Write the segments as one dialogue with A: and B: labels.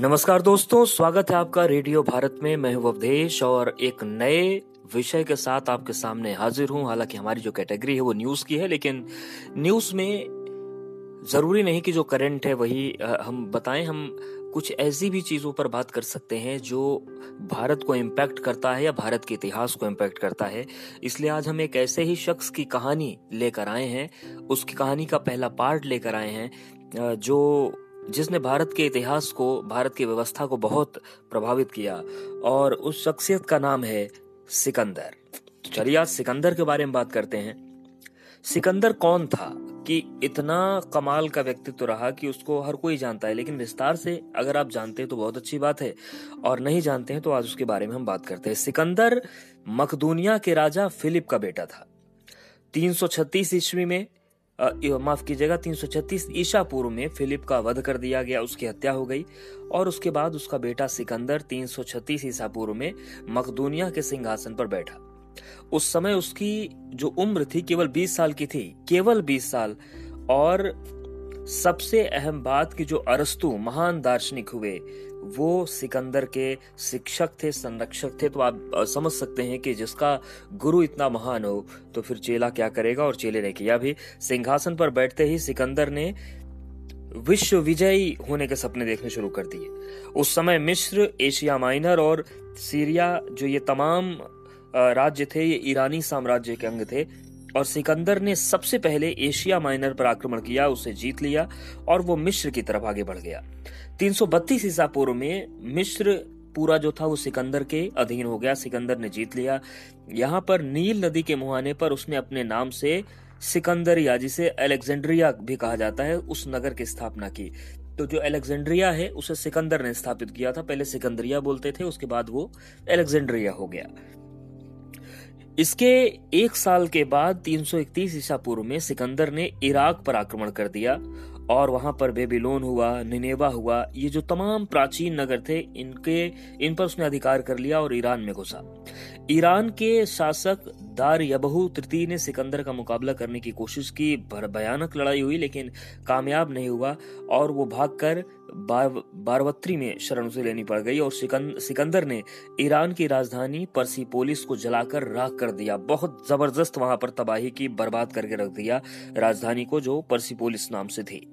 A: नमस्कार दोस्तों, स्वागत है आपका रेडियो भारत में। मैं हूँ अवधेश और एक नए विषय के साथ आपके सामने हाजिर हूँ। हालाँकि हमारी जो कैटेगरी है वो न्यूज़ की है, लेकिन न्यूज़ में ज़रूरी नहीं कि जो करंट है वही हम बताएँ। हम कुछ ऐसी भी चीज़ों पर बात कर सकते हैं जो भारत को इम्पैक्ट करता है या भारत के इतिहास को इम्पैक्ट करता है। इसलिए आज हम एक ऐसे ही शख्स की कहानी लेकर आए हैं। उसकी कहानी का पहला पार्ट लेकर आए हैं जो जिसने भारत के इतिहास को, भारत की व्यवस्था को बहुत प्रभावित किया, और उस शख्सियत का नाम है सिकंदर। तो चलिए आज सिकंदर के बारे में बात करते हैं। सिकंदर कौन था कि इतना कमाल का व्यक्तित्व रहा कि उसको हर कोई जानता है, लेकिन विस्तार से अगर आप जानते हैं तो बहुत अच्छी बात है, और नहीं जानते हैं तो आज उसके बारे में हम बात करते हैं। सिकंदर मकदूनिया के राजा फिलिप का बेटा था। 336 ईस्वी में माफ़ कीजिएगा 336 ईसा पूर्व में फिलिप का वध कर दिया गया, उसकी हत्या हो गई। और उसके बाद उसका बेटा सिकंदर 336 ईसा पूर्व में मकदूनिया के सिंहासन पर बैठा। उस समय उसकी जो उम्र थी केवल 20 साल की थी, केवल 20 साल। और सबसे अहम बात की जो अरस्तु महान दार्शनिक हुए, वो सिकंदर के शिक्षक थे, संरक्षक थे। तो आप समझ सकते हैं कि जिसका गुरु इतना महान हो तो फिर चेला क्या करेगा और चेले ने किया भी। सिंहासन पर बैठते ही सिकंदर ने विश्व विजयी होने के सपने देखने शुरू कर दिए। उस समय मिस्र, एशिया माइनर और सीरिया, जो ये तमाम राज्य थे, ये ईरानी साम्राज्य के अंग थे और सिकंदर ने सबसे पहले एशिया माइनर पर आक्रमण किया, उसे जीत लिया और वो मिस्र की तरफ़ आगे बढ़ गया। 332 ईसा पूर्व में मिस्र पूरा जो था वो सिकंदर के अधीन हो गया, सिकंदर ने जीत लिया। यहाँ पर नील नदी के मुहाने पर उसने अपने नाम से सिकंदरिया जिसे अलेक्जेंड्रिया भी कहा जाता है, उस नगर की स्थापना की। तो जो अलेक्जेंड्रिया है, उसे सिकंदर ने स्थापित किया था। पहले सिकंदरिया बोलते थे, उसके बाद वो अलेक्जेंड्रिया हो गया। इसके एक साल के बाद 331 ईसा पूर्व में सिकंदर ने इराक पर आक्रमण कर दिया और वहाँ पर बेबीलोन हुआ, निनेवा हुआ, ये जो तमाम प्राचीन नगर थे, इनके, इन पर उसने अधिकार कर लिया और ईरान में घुसा। ईरान के शासक दार यबहू तृतीय ने सिकंदर का मुकाबला करने की कोशिश की भयानक लड़ाई हुई, लेकिन कामयाब नहीं हुआ और वो भागकर बार, बारवत्री में शरण उसे लेनी पड़ गई और सिकंदर ने ईरान की राजधानी परसीपोलिस को जलाकर राख कर दिया। बहुत ज़बरदस्त वहाँ पर तबाही की बर्बाद करके रख दिया राजधानी को जो परसीपोलिस नाम से थी।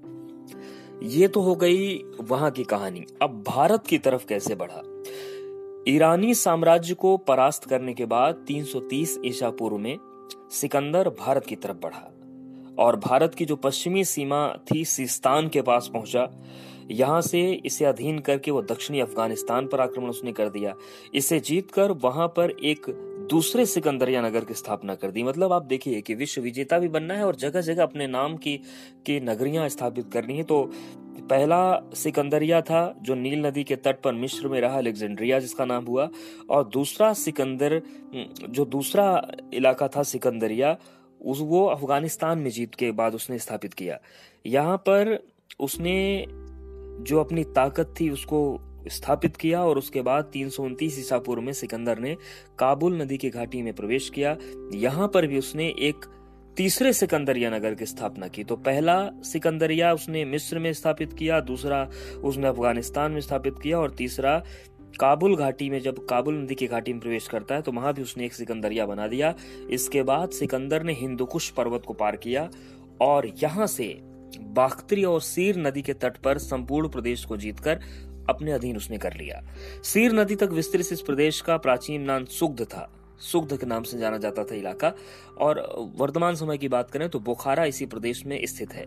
A: ये तो हो गई वहाँ की कहानी। अब भारत की तरफ़ कैसे बढ़ा? ईरानी साम्राज्य को परास्त करने के बाद 330 ईसा पूर्व में सिकंदर भारत की तरफ़ बढ़ा। और भारत की जो पश्चिमी सीमा थी सिस्तान के पास पहुँचा। यहाँ से इसे अधीन करके वो दक्षिणी अफ़गानिस्तान पर आक्रमण उसने कर दिया। इसे जीतकर वहाँ पर एक दूसरे सिकंदरिया नगर की स्थापना कर दी। मतलब आप देखिए कि विश्व विजेता भी बनना है और जगह जगह अपने नाम की की नगरियाँ स्थापित करनी है। तो पहला सिकंदरिया था जो नील नदी के तट पर मिश्र में रहा, अलेक्जेंड्रिया जिसका नाम हुआ। और दूसरा सिकंदर, जो दूसरा इलाका था सिकंदरिया उस वो अफ़गानिस्तान में जीत के बाद उसने स्थापित किया। यहाँ पर उसने जो अपनी ताकत थी उसको स्थापित किया और उसके बाद तीन सौ उनतीस पूर्व में सिकंदर ने काबुल नदी की घाटी में प्रवेश किया। यहाँ पर भी उसने एक तीसरे सिकंदरिया नगर की स्थापना की। तो पहला सिकंदरिया उसने मिस्र में स्थापित किया, दूसरा उसने अफ़गानिस्तान में स्थापित किया और तीसरा काबुल घाटी में जब काबुल नदी की घाटी में प्रवेश करता है तो वहाँ भी उसने एक सिकंदरिया बना दिया। इसके बाद सिकंदर ने हिंदुकुश पर्वत को पार किया और यहाँ से बाख्तरी और सीर नदी के तट पर संपूर्ण प्रदेश को जीतकर अपने अधीन उसने कर लिया। सीर नदी तक विस्तृत इस प्रदेश का प्राचीन नाम सुग्ध था। सुग्ध के नाम से जाना जाता था इलाका। और वर्तमान समय की बात करें तो बुखारा इसी प्रदेश में स्थित है।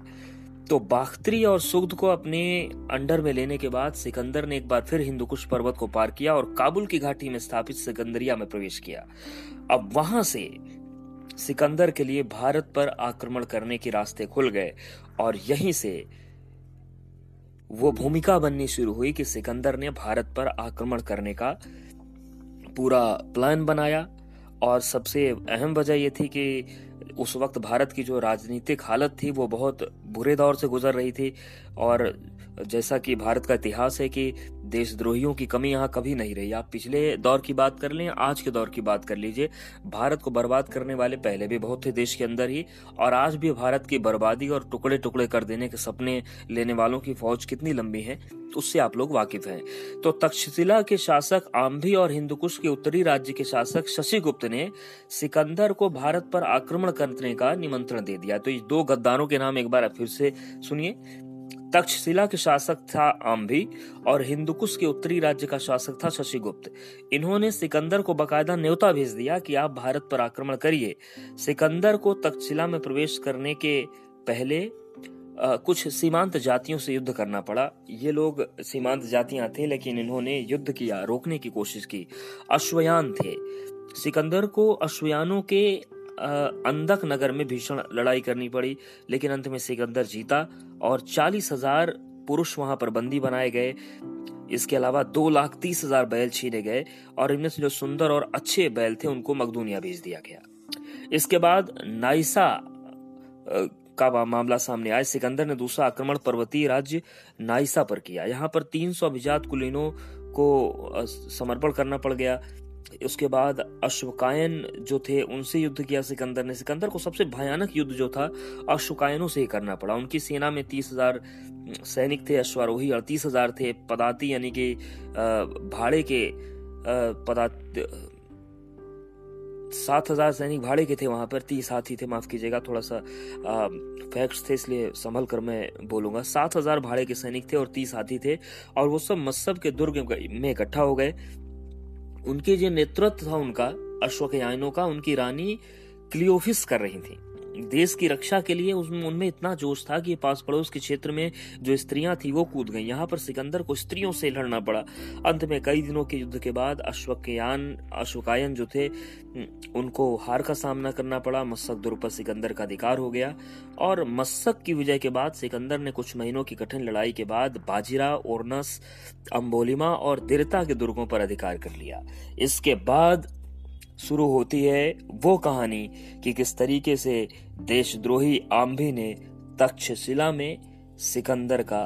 A: तो बाख्तरी और सुग्ध को अपने अंडर में लेने के बाद सिकंदर ने एक बार फिर हिंदुकुश पर्वत को पार किया और काबुल की घाटी में स्थापित सिकंदरिया में प्रवेश किया। अब वहाँ से सिकंदर के लिए भारत पर आक्रमण करने के रास्ते खुल गए और यहीं से वो भूमिका बननी शुरू हुई कि सिकंदर ने भारत पर आक्रमण करने का पूरा प्लान बनाया और सबसे अहम वजह यह थी कि उस वक्त भारत की जो राजनीतिक हालत थी, वो बहुत बुरे दौर से गुजर रही थी और जैसा कि भारत का इतिहास है कि देशद्रोहियों की कमी यहाँ कभी नहीं रही। आप पिछले दौर की बात कर लें, आज के दौर की बात कर लीजिए, भारत को बर्बाद करने वाले पहले भी बहुत थे देश के अंदर ही, और आज भी भारत की बर्बादी और टुकड़े टुकड़े कर देने के सपने लेने वालों की फौज कितनी लंबी है, उससे आप लोग वाकिफ हैं। तो तक्षशिला के शासक आम्भी और हिंदुकुश के उत्तरी राज्य के शासक शशि गुप्त ने सिकंदर को भारत पर आक्रमण करने का निमंत्रण दे दिया। तो ये दो गद्दारों के नाम एक बार फिर से सुनिए। तक्षशिला के शासक था आम्भी और हिंदुकुश के उत्तरी राज्य का शासक था शशिगुप्त। इन्होंने सिकंदर को बकायदा न्योता भेज दिया कि आप भारत पर आक्रमण करिए। सिकंदर को तक्षशिला में प्रवेश करने के पहले आ, कुछ सीमांत जातियों से युद्ध करना पड़ा। ये लोग सीमांत जातियाँ थे लेकिन इन्होंने युद्ध किया रोकने की कोशिश की। अश्वयान थे। सिकंदर को अश्वयानों के अंधक नगर में भीषण लड़ाई करनी पड़ी, लेकिन अंत में सिकंदर जीता और चालीस हज़ार पुरुष वहाँ पर बंदी बनाए गए। इसके अलावा दो लाख तीस हज़ार बैल छीने गए और इनमें से जो सुंदर और अच्छे बैल थे, उनको मकदूनिया भेज दिया गया। इसके बाद नाइसा का मामला सामने आया। सिकंदर ने दूसरा आक्रमण पर्वतीय राज्य नाइसा पर किया। यहाँ पर 300 अभिजात कुलीनों को समर्पण करना पड़ गया। उसके बाद अश्वकायन जो थे, उनसे युद्ध किया सिकंदर ने। सिकंदर को सबसे भयानक युद्ध जो था अश्वकायनों से ही करना पड़ा। उनकी सेना में तीस हज़ार सैनिक थे, अश्वारोही अड़तीस हज़ार थे पदाती, यानी कि भाड़े के पदा सात हज़ार सैनिक भाड़े के थे वहाँ पर। तीस हाथी थे, माफ़ कीजिएगा, थोड़ा सा फैक्ट्स थे, इसलिए संभल कर मैं बोलूँगा। सात हज़ार भाड़े के सैनिक थे और तीस हाथी थे, और वो सब मस्सब के दुर्ग में इकट्ठा हो गए। उनके जो नेतृत्व था उनका अश्वकयानों का उनकी रानी क्लियोफिस कर रही थी। देश की रक्षा के लिए उसमें उनमें इतना जोश था कि पास पड़ोस के क्षेत्र में जो स्त्रियाँ थी, वो कूद गई। यहाँ पर सिकंदर को स्त्रियों से लड़ना पड़ा। अंत में कई दिनों के युद्ध के बाद अश्वकयान अशोकायन जो थे उनको हार का सामना करना पड़ा। मस्सक दुर्ग पर सिकंदर का अधिकार हो गया और मस्सक की विजय के बाद सिकंदर ने कुछ महीनों की कठिन लड़ाई के बाद बाजीरा, ओरनस अम्बोलिमा और दिरता के दुर्गों पर अधिकार कर लिया। इसके बाद शुरू होती है वो कहानी कि किस तरीके से देशद्रोही आम्भी ने तक्षशिला में सिकंदर का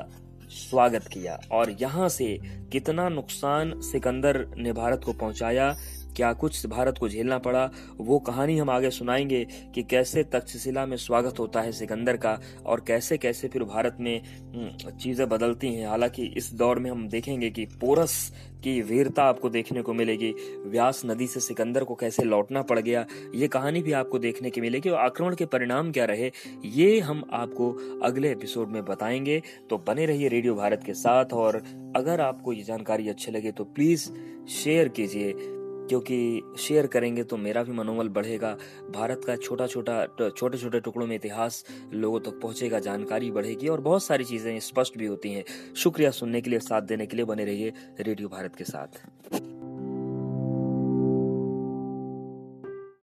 A: स्वागत किया और यहाँ से कितना नुकसान सिकंदर ने भारत को पहुँचाया क्या कुछ भारत को झेलना पड़ा? वो कहानी हम आगे सुनाएँगे कि कैसे तक्षशिला में स्वागत होता है सिकंदर का और कैसे कैसे फिर भारत में हम्म, चीज़ें बदलती हैं। हालाँकि इस दौर में हम देखेंगे कि पोरस की वीरता आपको देखने को मिलेगी। व्यास नदी से सिकंदर को कैसे लौटना पड़ गया ये कहानी भी आपको देखने की मिलेगी। और आक्रमण के परिणाम क्या रहे ये हम आपको अगले एपिसोड में बताएँगे। तो बने रहिए रेडियो भारत के साथ और अगर आपको ये जानकारी अच्छी लगे तो प्लीज़ शेयर कीजिए। क्योंकि शेयर करेंगे तो मेरा भी मनोबल बढ़ेगा। भारत का छोटा छोटा छोटे छोटे टुकड़ों में इतिहास लोगों तक तो पहुंचेगा, जानकारी बढ़ेगी और बहुत सारी चीज़ें स्पष्ट भी होती हैं। शुक्रिया सुनने के लिए, साथ देने के लिए, बने रहिए रेडियो भारत के साथ।